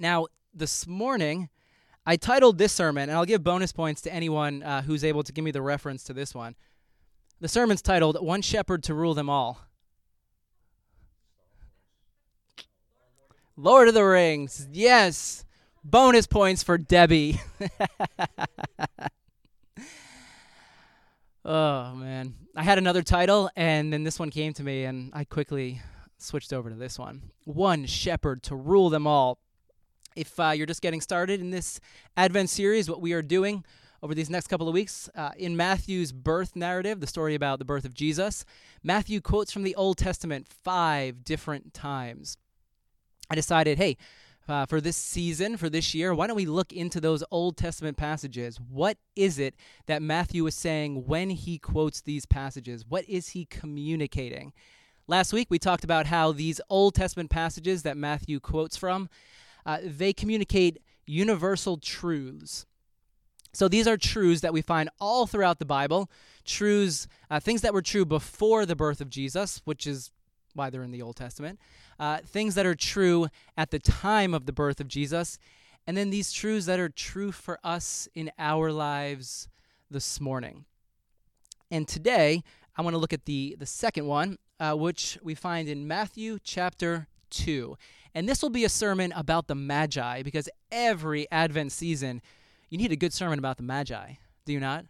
Now, this morning, I titled this sermon, and I'll give bonus points to anyone uh, who's able to give me the reference to this one. The sermon's titled One Shepherd to Rule Them All. Lord of the Rings. Yes. Bonus points for Debbie. oh, man. I had another title, and then this one came to me, and I quickly switched over to this one One Shepherd to Rule Them All. If uh, you're just getting started in this Advent series, what we are doing over these next couple of weeks uh, in Matthew's birth narrative, the story about the birth of Jesus, Matthew quotes from the Old Testament five different times. I decided, hey, uh, for this season, for this year, why don't we look into those Old Testament passages? What is it that Matthew is saying when he quotes these passages? What is he communicating? Last week, we talked about how these Old Testament passages that Matthew quotes from, uh, they communicate universal truths. So these are truths that we find all throughout the Bible, truths, uh, things that were true before the birth of Jesus, which is why they're in the Old Testament, uh, things that are true at the time of the birth of Jesus, and then these truths that are true for us in our lives this morning. And today, I want to look at the, the second one, uh, which we find in Matthew chapter 2. And this will be a sermon about the Magi, because every Advent season, you need a good sermon about the Magi, do you not?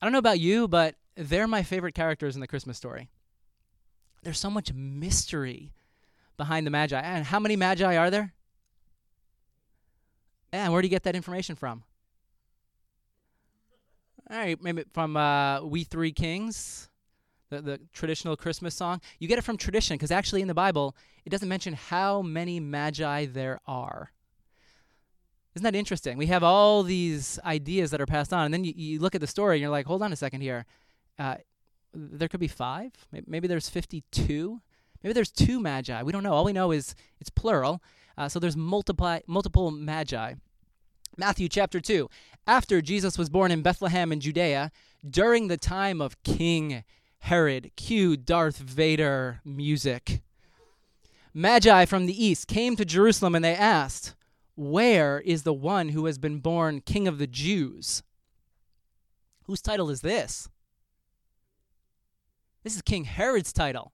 I don't know about you, but they're my favorite characters in the Christmas story. There's so much mystery behind the Magi. And how many Magi are there? And where do you get that information from? All right, maybe from uh, We Three Kings, the, the traditional Christmas song. You get it from tradition because actually in the Bible, it doesn't mention how many Magi there are. Isn't that interesting? We have all these ideas that are passed on, and then you, you look at the story and you're like, hold on a second here. Uh, there could be five. Maybe there's 52. Maybe there's two magi. We don't know. All we know is it's plural. Uh, so there's multiply, multiple magi. Matthew chapter 2. After Jesus was born in Bethlehem in Judea, during the time of King Herod, cue Darth Vader music. Magi from the east came to Jerusalem and they asked, Where is the one who has been born King of the Jews? Whose title is this? This is King Herod's title.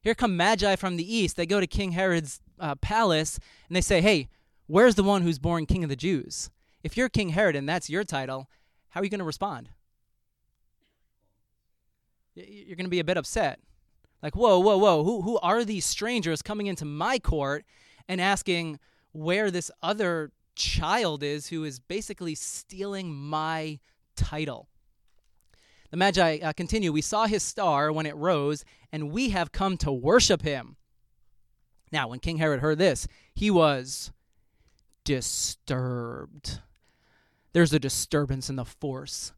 Here come Magi from the east. They go to King Herod's uh, palace and they say, Hey, where's the one who's born King of the Jews? If you're King Herod and that's your title, how are you going to respond? You're going to be a bit upset. Like, whoa, whoa, whoa, who, who are these strangers coming into my court and asking where this other child is who is basically stealing my title? The Magi uh, continue We saw his star when it rose, and we have come to worship him. Now, when King Herod heard this, he was disturbed. There's a disturbance in the force.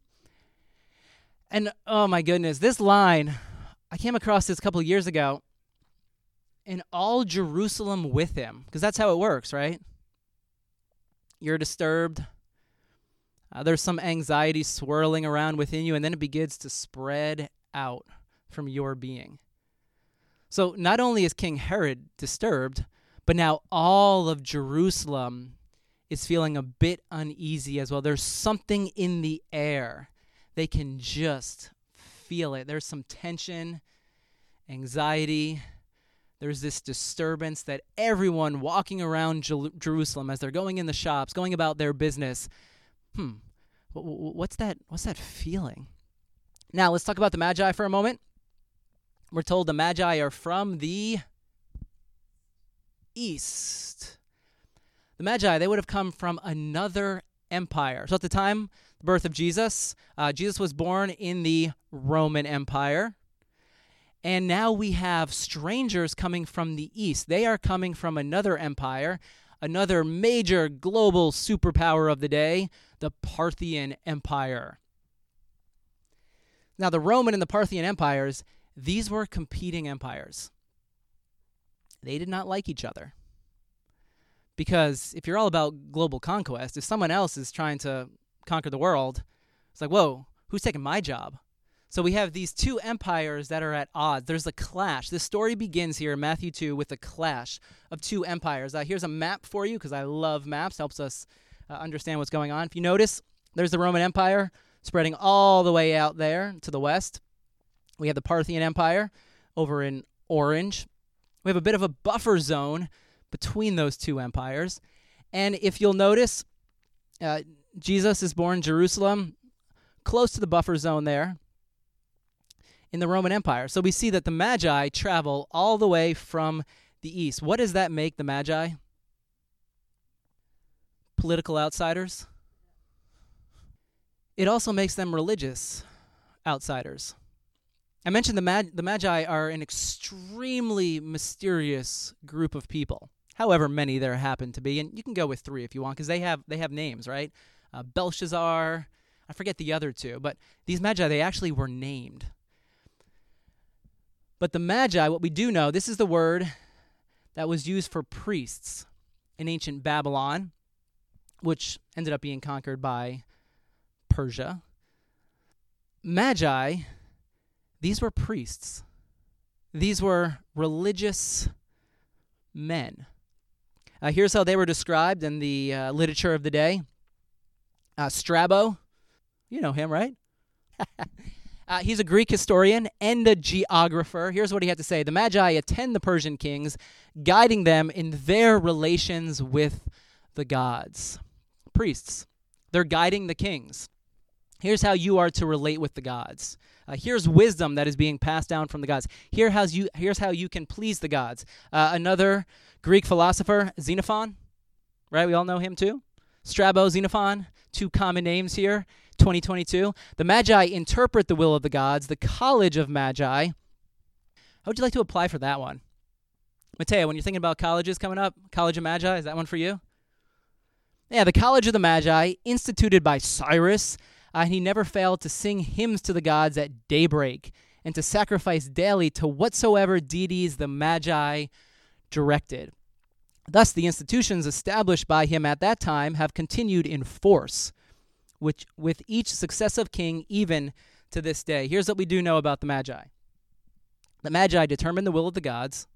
And oh my goodness, this line, I came across this a couple years ago. And all Jerusalem with him, because that's how it works, right? You're disturbed, uh, there's some anxiety swirling around within you, and then it begins to spread out from your being. So not only is King Herod disturbed, but now all of Jerusalem is feeling a bit uneasy as well. There's something in the air. They can just feel it. There's some tension, anxiety. There's this disturbance that everyone walking around Jerusalem as they're going in the shops, going about their business, hmm, what's that? What's that feeling? Now let's talk about the Magi for a moment. We're told the Magi are from the east. The Magi, they would have come from another empire. So at the time, the birth of Jesus, uh, Jesus was born in the Roman Empire. And now we have strangers coming from the east. They are coming from another empire another major global superpower of the day, the Parthian Empire. Now, the Roman and the Parthian empires, these were competing empires. They did not like each other. Because if you're all about global conquest, if someone else is trying to conquer the world, it's like, whoa, who's taking my job? So we have these two empires that are at odds. There's a clash. This story begins here in Matthew 2 with a clash of two empires. Uh, here's a map for you because I love maps, helps us uh, understand what's going on. If you notice, there's the Roman Empire spreading all the way out there to the west. We have the Parthian Empire over in orange. We have a bit of a buffer zone between those two empires. And if you'll notice, uh, Jesus is born in Jerusalem, close to the buffer zone there in the Roman Empire. So we see that the Magi travel all the way from the east. What does that make the Magi? Political outsiders. It also makes them religious outsiders. I mentioned the, Mag- the Magi are an extremely mysterious group of people. However many there happen to be, and you can go with three if you want, because they have they have names, right? Uh, Balthazar, I forget the other two, but these Magi they actually were named. But the Magi, what we do know, this is the word that was used for priests in ancient Babylon, which ended up being conquered by Persia. Magi, these were priests. These were religious men. Uh, here's how they were described in the uh, literature of the day. Uh, Strabo, you know him, right? Uh, he's a Greek historian and a geographer. Here's what he had to say The Magi attend the Persian kings, guiding them in their relations with the gods. Priests, they're guiding the kings. Here's how you are to relate with the gods. Uh, here's wisdom that is being passed down from the gods. Here how's you, here's how you can please the gods. Uh, another Greek philosopher, Xenophon, right? We all know him too. Strabo, Xenophon, two common names here. 2022. The Magi interpret the will of the gods, the College of Magi. How would you like to apply for that one? Mateo, when you're thinking about colleges coming up, College of Magi, is that one for you? Yeah, the College of the Magi, instituted by Cyrus, uh, he never failed to sing hymns to the gods at daybreak and to sacrifice daily to whatsoever deities the Magi directed. Thus, the institutions established by him at that time have continued in force which with each successive king even to this day. Here's what we do know about the Magi. The Magi determined the will of the gods.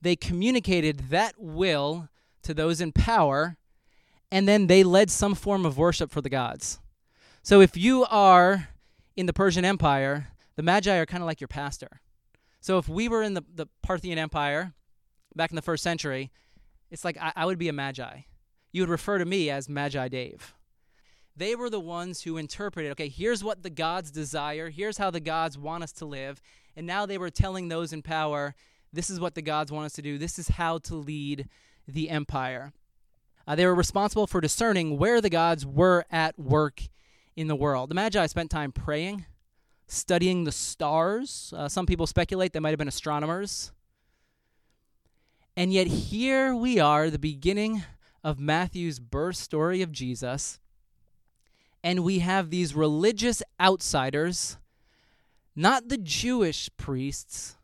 They communicated that will to those in power, and then they led some form of worship for the gods. So if you are in the Persian Empire, the Magi are kind of like your pastor. So if we were in the, the Parthian Empire back in the first century, it's like I, I would be a Magi. You would refer to me as Magi Dave. They were the ones who interpreted, okay, here's what the gods desire, here's how the gods want us to live. And now they were telling those in power, this is what the gods want us to do, this is how to lead the empire. Uh, they were responsible for discerning where the gods were at work in the world. The Magi spent time praying, studying the stars. Uh, some people speculate they might have been astronomers. And yet, here we are, the beginning of Matthew's birth story of Jesus and we have these religious outsiders, not the Jewish priests,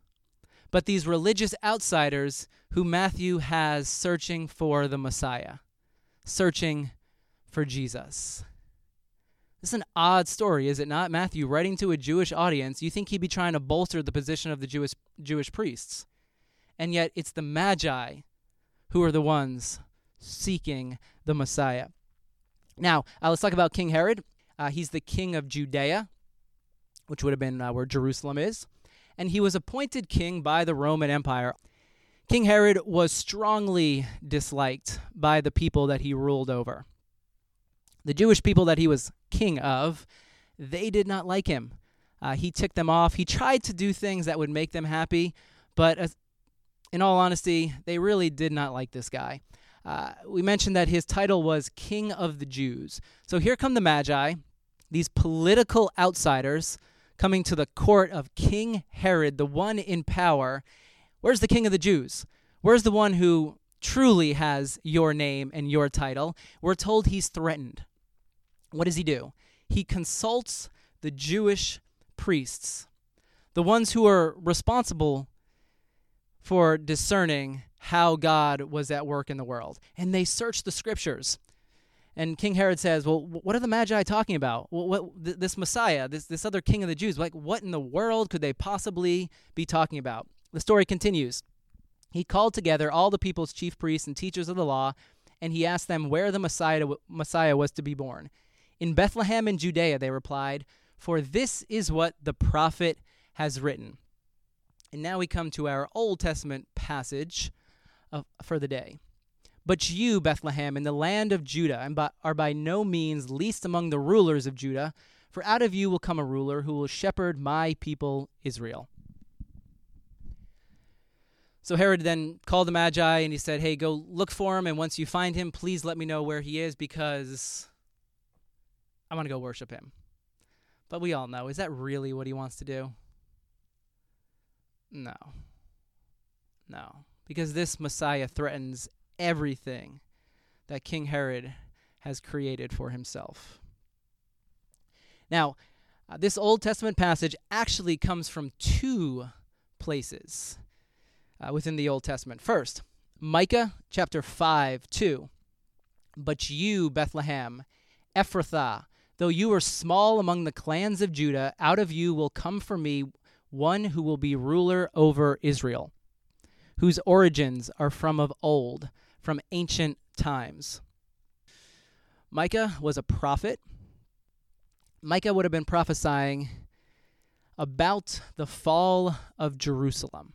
but these religious outsiders who Matthew has searching for the Messiah, searching for Jesus. This is an odd story, is it not? Matthew writing to a Jewish audience, you think he'd be trying to bolster the position of the Jewish Jewish priests. And yet it's the Magi who are the ones seeking the Messiah. Now, uh, let's talk about King Herod. Uh, he's the king of Judea, which would have been uh, where Jerusalem is. And he was appointed king by the Roman Empire. King Herod was strongly disliked by the people that he ruled over. The Jewish people that he was king of, they did not like him. Uh, he ticked them off. He tried to do things that would make them happy, but in all honesty, they really did not like this guy. Uh, we mentioned that his title was King of the Jews. So here come the Magi, these political outsiders coming to the court of King Herod, the one in power. Where's the King of the Jews? Where's the one who truly has your name and your title? We're told he's threatened. What does he do? He consults the Jewish priests, the ones who are responsible for discerning how God was at work in the world. And they searched the scriptures. And King Herod says, "Well, what are the Magi talking about? Well, what th- this Messiah, this this other king of the Jews? Like, what in the world could they possibly be talking about?" The story continues. He called together all the people's chief priests and teachers of the law, and he asked them where the Messiah Messiah was to be born. In Bethlehem in Judea, they replied, "For this is what the prophet has written." And now we come to our Old Testament passage of, for the day. But you, Bethlehem, in the land of Judah, are by no means least among the rulers of Judah, for out of you will come a ruler who will shepherd my people Israel. So Herod then called the Magi and he said, Hey, go look for him, and once you find him, please let me know where he is because I want to go worship him. But we all know, is that really what he wants to do? No. No. Because this Messiah threatens everything that King Herod has created for himself. Now, uh, this Old Testament passage actually comes from two places uh, within the Old Testament. First, Micah chapter 5, 2. But you, Bethlehem, Ephrathah, though you are small among the clans of Judah, out of you will come for me one who will be ruler over Israel, whose origins are from of old from ancient times. Micah was a prophet. Micah would have been prophesying about the fall of Jerusalem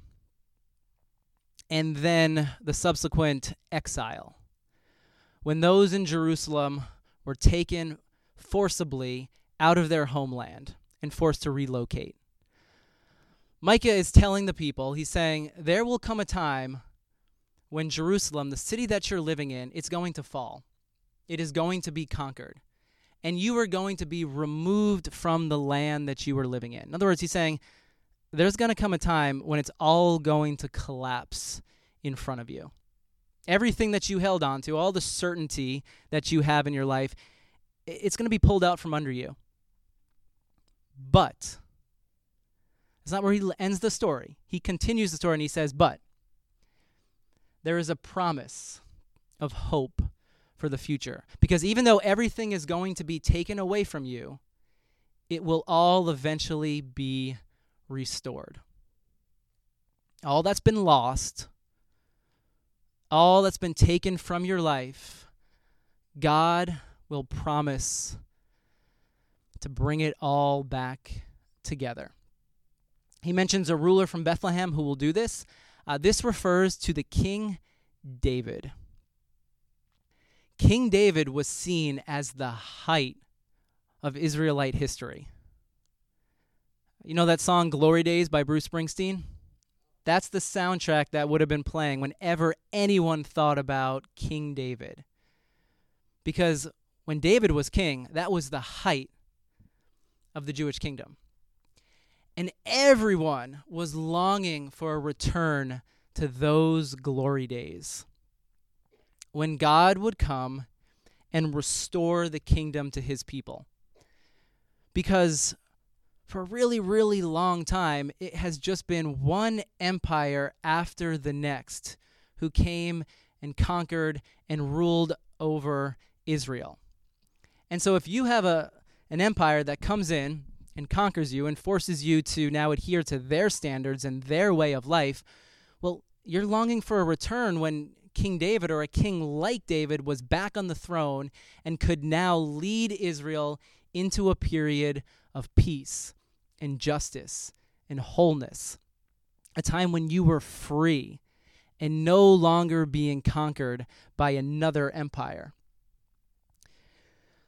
and then the subsequent exile. When those in Jerusalem were taken forcibly out of their homeland and forced to relocate. Micah is telling the people, he's saying, There will come a time when Jerusalem, the city that you're living in, it's going to fall. It is going to be conquered. And you are going to be removed from the land that you were living in. In other words, he's saying there's going to come a time when it's all going to collapse in front of you. Everything that you held on to, all the certainty that you have in your life, it's going to be pulled out from under you. But it's not where he ends the story. He continues the story and he says, But there is a promise of hope for the future. Because even though everything is going to be taken away from you, it will all eventually be restored. All that's been lost, all that's been taken from your life, God will promise to bring it all back together. He mentions a ruler from Bethlehem who will do this. Uh, this refers to the King David. King David was seen as the height of Israelite history. You know that song Glory Days by Bruce Springsteen? That's the soundtrack that would have been playing whenever anyone thought about King David. Because when David was king, that was the height of the Jewish kingdom and everyone was longing for a return to those glory days when God would come and restore the kingdom to his people. Because for a really, really long time, it has just been one empire after the next who came and conquered and ruled over Israel. And so if you have a an empire that comes in and conquers you and forces you to now adhere to their standards and their way of life, well, you're longing for a return when King David or a king like David was back on the throne and could now lead Israel into a period of peace and justice and wholeness. A time when you were free and no longer being conquered by another empire.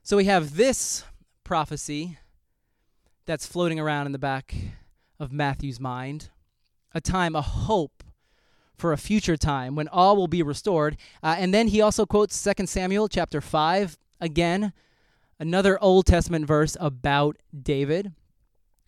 So we have this prophecy that's floating around in the back of Matthew's mind. A time, a hope for a future time when all will be restored. Uh, and then he also quotes 2 Samuel chapter 5, again, another Old Testament verse about David.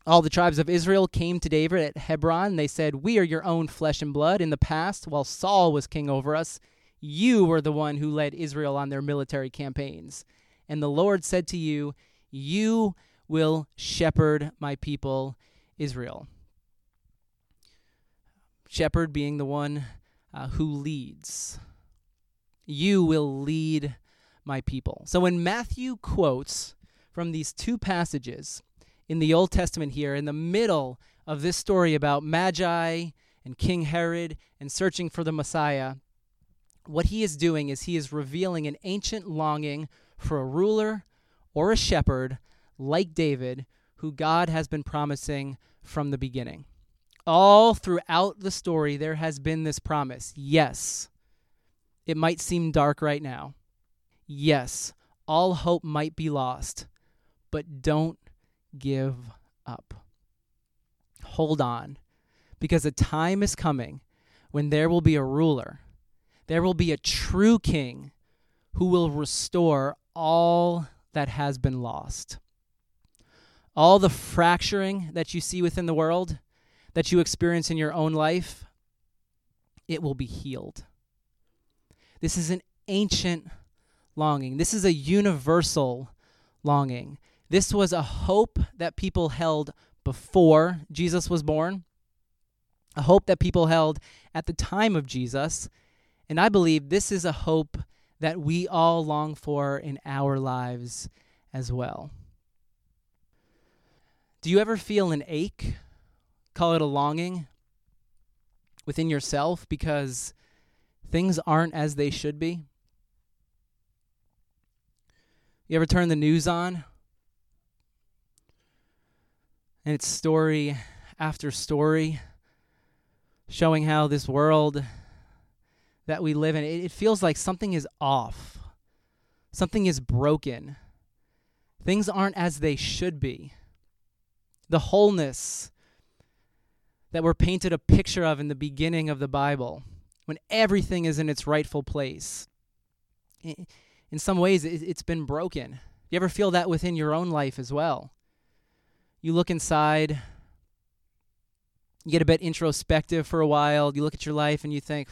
All the tribes of Israel came to David at Hebron. They said, We are your own flesh and blood. In the past, while Saul was king over us, you were the one who led Israel on their military campaigns. And the Lord said to you, You will shepherd my people Israel. Shepherd being the one uh, who leads. You will lead my people. So when Matthew quotes from these two passages in the Old Testament here, in the middle of this story about Magi and King Herod and searching for the Messiah, what he is doing is he is revealing an ancient longing for a ruler or a shepherd like David, who God has been promising from the beginning. All throughout the story, there has been this promise. Yes, it might seem dark right now. Yes, all hope might be lost, but don't give up. Hold on, because a time is coming when there will be a ruler, there will be a true king who will restore all that has been lost. All the fracturing that you see within the world, that you experience in your own life, it will be healed. This is an ancient longing. This is a universal longing. This was a hope that people held before Jesus was born, a hope that people held at the time of Jesus. And I believe this is a hope that we all long for in our lives as well. Do you ever feel an ache? Call it a longing within yourself because things aren't as they should be? You ever turn the news on? And it's story after story showing how this world that we live in, it, it feels like something is off. Something is broken. Things aren't as they should be. The wholeness that we're painted a picture of in the beginning of the Bible, when everything is in its rightful place. In some ways, it's been broken. You ever feel that within your own life as well? You look inside, you get a bit introspective for a while, you look at your life and you think,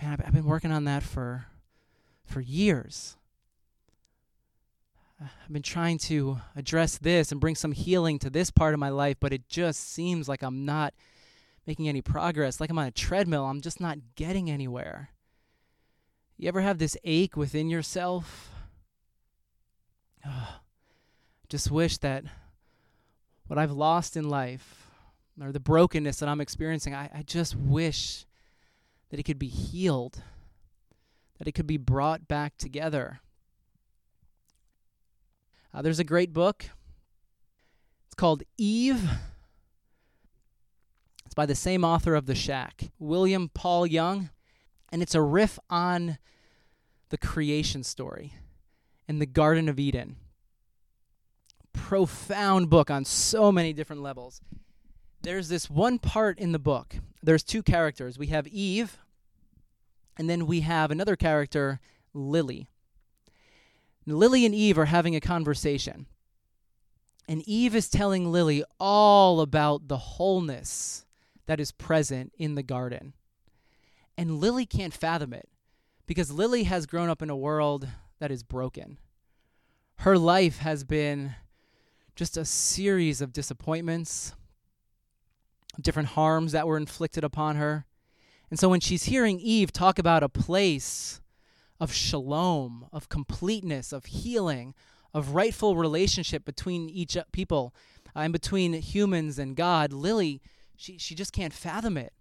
man, I've, been working on that for for years. I've been trying to address this and bring some healing to this part of my life, but it just seems like I'm not making any progress. Like I'm on a treadmill, I'm just not getting anywhere. You ever have this ache within yourself? Oh, just wish that what I've lost in life or the brokenness that I'm experiencing, I, I just wish that it could be healed, that it could be brought back together. Uh, there's a great book. It's called Eve. It's by the same author of The Shack, William Paul Young, and it's a riff on the creation story in the Garden of Eden. Profound book on so many different levels there's this one part in the book. There's two characters. We have Eve, and then we have another character, Lily. Lily and Eve are having a conversation. And Eve is telling Lily all about the wholeness that is present in the garden. And Lily can't fathom it because Lily has grown up in a world that is broken. Her life has been just a series of disappointments, different harms that were inflicted upon her. And so when she's hearing Eve talk about a place of shalom, of completeness, of healing, of rightful relationship between each people uh, and between humans and God, Lily, she, she just can't fathom it.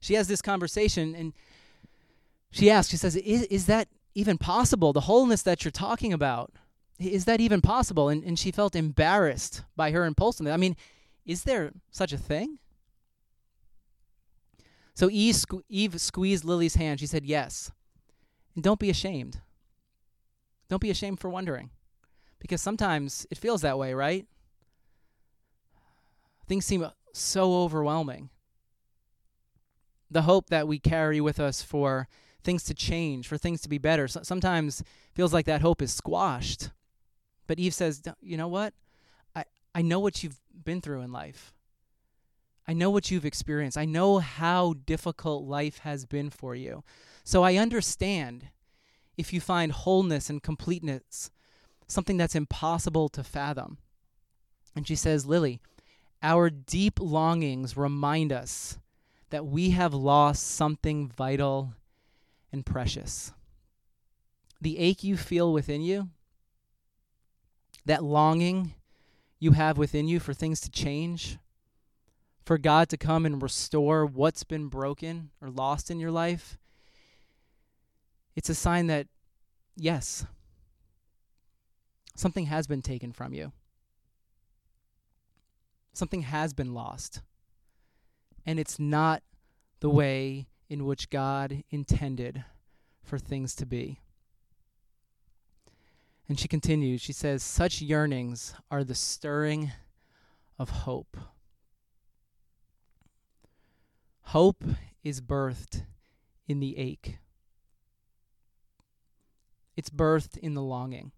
She has this conversation and she asks, she says, is, is that even possible? The wholeness that you're talking about, is that even possible? And, and she felt embarrassed by her impulsiveness. I mean, is there such a thing? So Eve, sque- Eve squeezed Lily's hand. She said, Yes. Don't be ashamed. Don't be ashamed for wondering. Because sometimes it feels that way, right? Things seem so overwhelming. The hope that we carry with us for things to change, for things to be better, so sometimes feels like that hope is squashed. But Eve says, You know what? I, I know what you've been through in life. I know what you've experienced. I know how difficult life has been for you. So I understand if you find wholeness and completeness something that's impossible to fathom. And she says, Lily, our deep longings remind us that we have lost something vital and precious. the ache you feel within you, that longing you have within you for things to change, for God to come and restore what's been broken or lost in your life, it's a sign that, yes, something has been taken from you. Something has been lost. And it's not the way in which God intended for things to be. And she continues, she says, Such yearnings are the stirring of hope. Hope is birthed in the ache, it's birthed in the longing.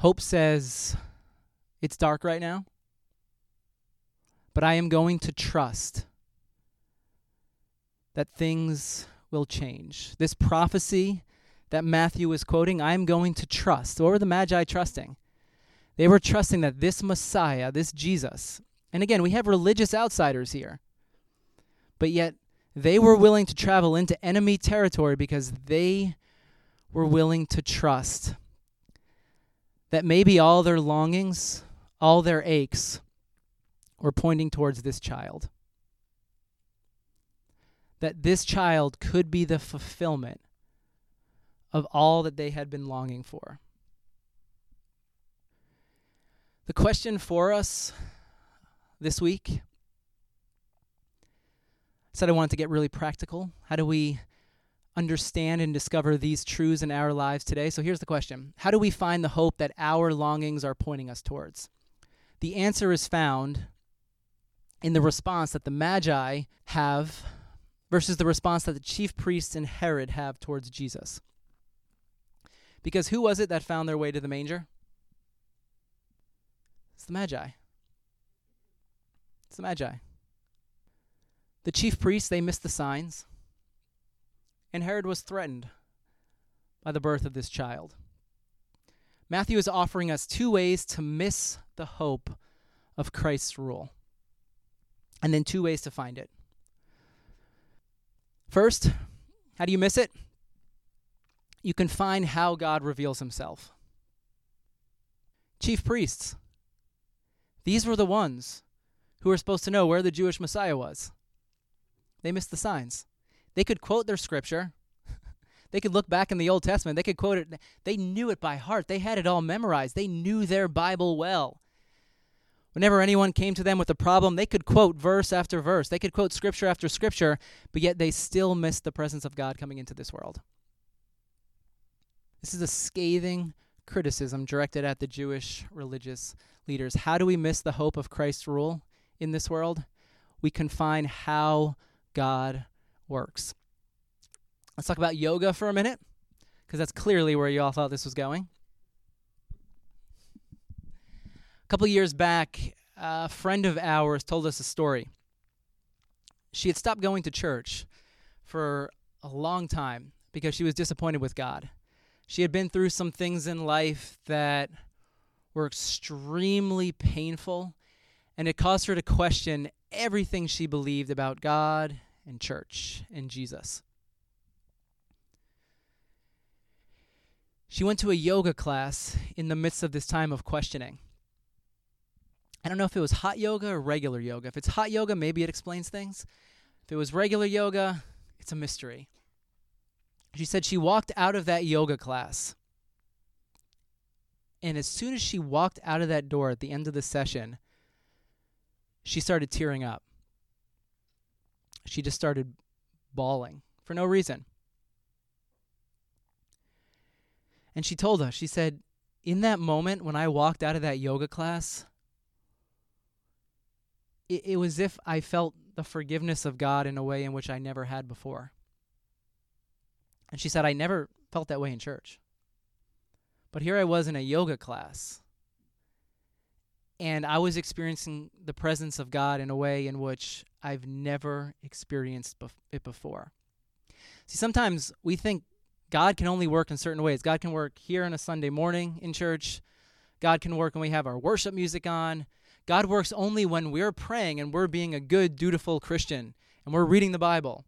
Hope says, It's dark right now, but I am going to trust that things will change. This prophecy that Matthew is quoting, I am going to trust. What were the Magi trusting? They were trusting that this Messiah, this Jesus, and again, we have religious outsiders here, but yet they were willing to travel into enemy territory because they were willing to trust that maybe all their longings, all their aches, were pointing towards this child that this child could be the fulfillment of all that they had been longing for. The question for us this week said I wanted to get really practical. How do we understand and discover these truths in our lives today? So here's the question How do we find the hope that our longings are pointing us towards? The answer is found in the response that the Magi have versus the response that the chief priests and Herod have towards Jesus. Because who was it that found their way to the manger? It's the Magi. It's the Magi. The chief priests, they missed the signs. And Herod was threatened by the birth of this child. Matthew is offering us two ways to miss the hope of Christ's rule, and then two ways to find it. First, how do you miss it? You can find how God reveals himself. Chief priests, these were the ones who were supposed to know where the Jewish Messiah was. They missed the signs. They could quote their scripture. they could look back in the Old Testament. They could quote it. They knew it by heart. They had it all memorized. They knew their Bible well. Whenever anyone came to them with a problem, they could quote verse after verse. They could quote scripture after scripture, but yet they still missed the presence of God coming into this world. This is a scathing criticism directed at the Jewish religious leaders. How do we miss the hope of Christ's rule in this world? We confine how God works. Let's talk about yoga for a minute, because that's clearly where you all thought this was going. A couple years back, a friend of ours told us a story. She had stopped going to church for a long time because she was disappointed with God. She had been through some things in life that were extremely painful, and it caused her to question everything she believed about God and church and Jesus. She went to a yoga class in the midst of this time of questioning. I don't know if it was hot yoga or regular yoga. If it's hot yoga, maybe it explains things. If it was regular yoga, it's a mystery. She said she walked out of that yoga class. And as soon as she walked out of that door at the end of the session, she started tearing up. She just started bawling for no reason. And she told us, she said, in that moment when I walked out of that yoga class, it, it was as if I felt the forgiveness of God in a way in which I never had before. And she said, I never felt that way in church. But here I was in a yoga class. And I was experiencing the presence of God in a way in which I've never experienced bef- it before. See, sometimes we think God can only work in certain ways. God can work here on a Sunday morning in church. God can work when we have our worship music on. God works only when we're praying and we're being a good, dutiful Christian and we're reading the Bible.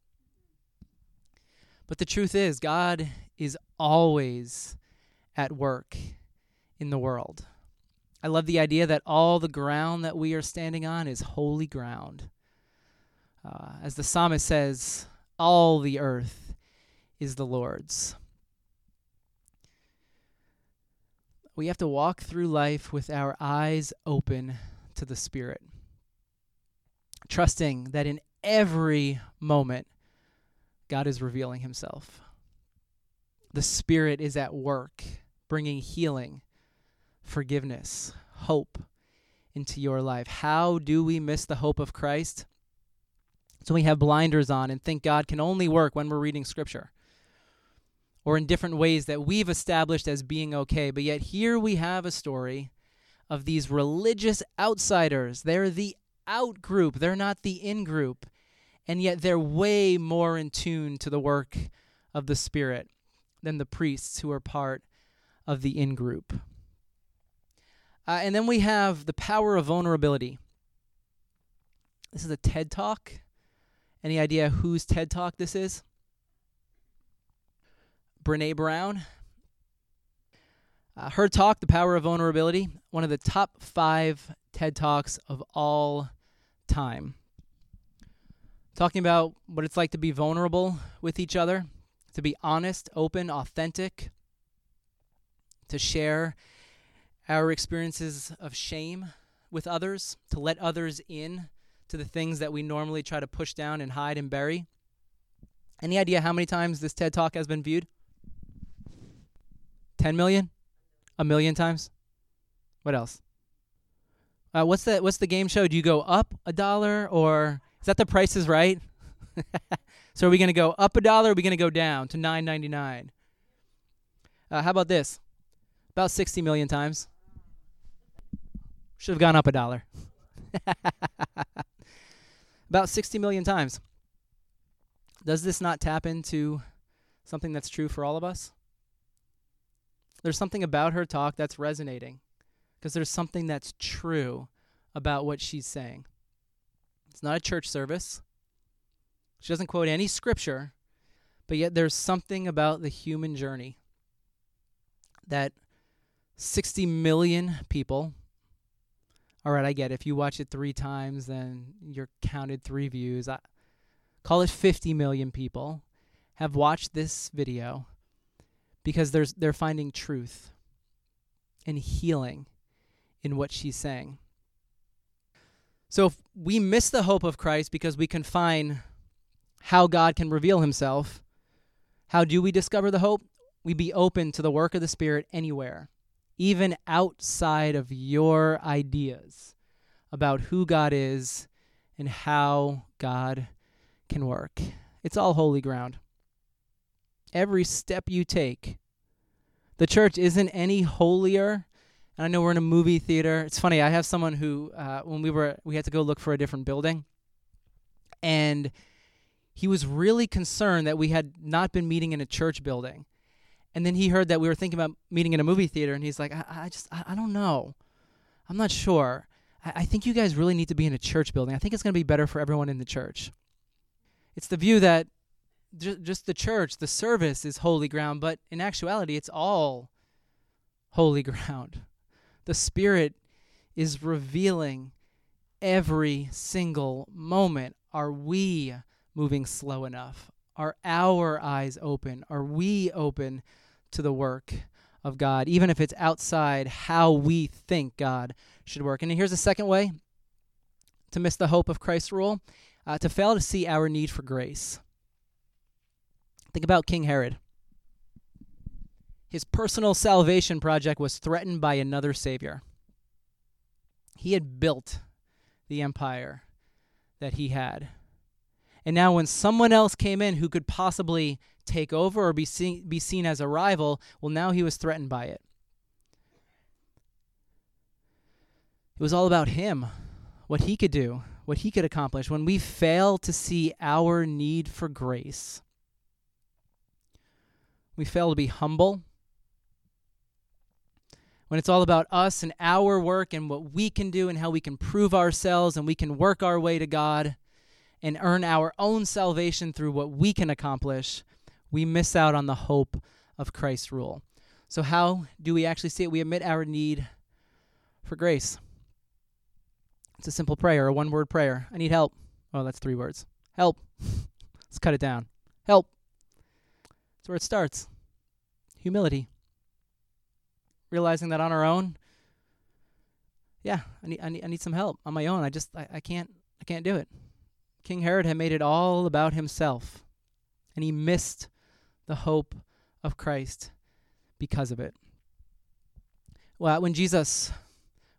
But the truth is, God is always at work in the world. I love the idea that all the ground that we are standing on is holy ground. Uh, as the psalmist says, all the earth is the Lord's. We have to walk through life with our eyes open to the Spirit, trusting that in every moment, God is revealing Himself. The Spirit is at work, bringing healing, forgiveness, hope into your life. How do we miss the hope of Christ? So we have blinders on and think God can only work when we're reading Scripture or in different ways that we've established as being okay. But yet, here we have a story of these religious outsiders. They're the out group, they're not the in group. And yet, they're way more in tune to the work of the Spirit than the priests who are part of the in group. Uh, and then we have the power of vulnerability. This is a TED Talk any idea whose TED Talk this is? Brene Brown. Uh, her talk, The Power of Vulnerability, one of the top five TED Talks of all time. Talking about what it's like to be vulnerable with each other, to be honest, open, authentic, to share our experiences of shame with others, to let others in to the things that we normally try to push down and hide and bury. Any idea how many times this TED Talk has been viewed? 10 million? A million times? What else? Uh, what's the what's the game show? Do you go up a dollar or is that the price is right? so are we going to go up a dollar or are we going to go down to 9.99? Uh, how about this? About 60 million times. Should have gone up a dollar. about 60 million times. Does this not tap into something that's true for all of us? There's something about her talk that's resonating because there's something that's true about what she's saying. It's not a church service. She doesn't quote any scripture, but yet there's something about the human journey that 60 million people all right, I get it. If you watch it three times, then you're counted three views. I, call it 50 million people have watched this video because there's they're finding truth and healing in what she's saying. So if we miss the hope of Christ because we confine how God can reveal himself, how do we discover the hope? We be open to the work of the Spirit anywhere even outside of your ideas about who God is and how God can work. It's all holy ground. Every step you take, the church isn't any holier. And I know we're in a movie theater. It's funny. I have someone who, uh, when we were, we had to go look for a different building, and he was really concerned that we had not been meeting in a church building. And then he heard that we were thinking about meeting in a movie theater, and he's like, I, I just, I, I, don't know. I'm not sure. I, I think you guys really need to be in a church building. I think it's going to be better for everyone in the church. It's the view that ju- just the church, the service is holy ground, but in actuality, it's all holy ground. The Spirit is revealing every single moment. Are we moving slow enough? Are our eyes open? Are we open to the work of God, even if it's outside how we think God should work. And here's the second way to miss the hope of Christ's rule uh, to fail to see our need for grace. Think about King Herod. His personal salvation project was threatened by another savior. He had built the empire that he had. And now, when someone else came in who could possibly take over or be seen, be seen as a rival, well, now he was threatened by it. It was all about him, what he could do, what he could accomplish. When we fail to see our need for grace, we fail to be humble. When it's all about us and our work and what we can do and how we can prove ourselves and we can work our way to God and earn our own salvation through what we can accomplish, we miss out on the hope of Christ's rule. So, how do we actually see it? We admit our need for grace. It's a simple prayer, a one word prayer. I need help. Oh, that's three words. Help. Let's cut it down. Help. That's where it starts. Humility. Realizing that on our own, yeah, I need, I need, I need some help on my own. I just, I, I can't, I can't do it. King Herod had made it all about himself, and he missed the hope of Christ because of it. Well, when Jesus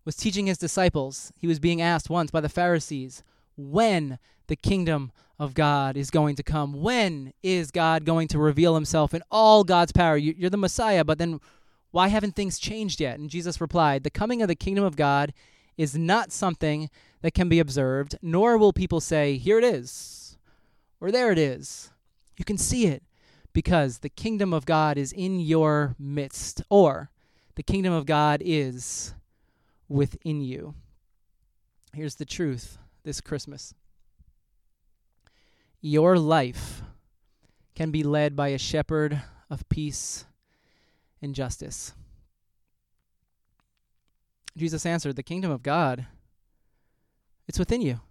was teaching his disciples, he was being asked once by the Pharisees when the kingdom of God is going to come. When is God going to reveal himself in all God's power? You're the Messiah, but then why haven't things changed yet? And Jesus replied, The coming of the kingdom of God is not something that can be observed, nor will people say, Here it is, or there it is. You can see it because the kingdom of God is in your midst, or the kingdom of God is within you. Here's the truth this Christmas your life can be led by a shepherd of peace and justice. Jesus answered, The kingdom of God, it's within you.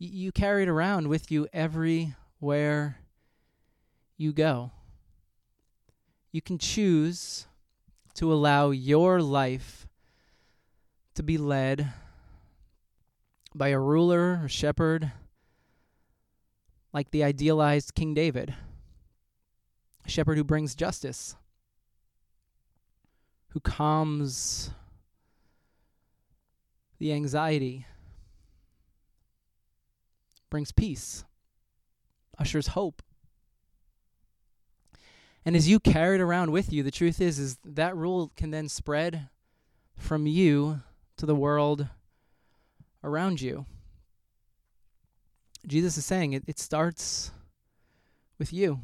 Y- you carry it around with you everywhere you go. You can choose to allow your life to be led by a ruler or shepherd like the idealized King David, a shepherd who brings justice, who calms the anxiety, brings peace, ushers hope. And as you carry it around with you, the truth is is that rule can then spread from you to the world around you. Jesus is saying it, it starts with you,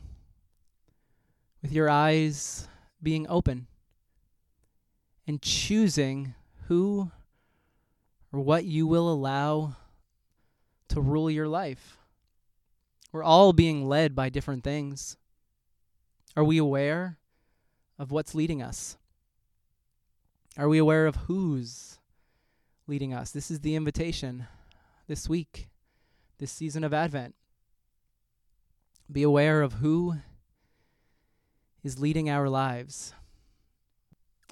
with your eyes being open and choosing who or what you will allow to rule your life. We're all being led by different things. Are we aware of what's leading us? Are we aware of who's leading us? This is the invitation this week, this season of Advent. Be aware of who is leading our lives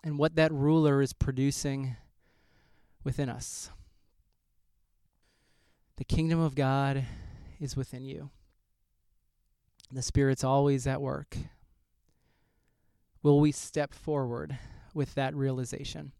and what that ruler is producing within us. The kingdom of God is within you. The Spirit's always at work. Will we step forward with that realization?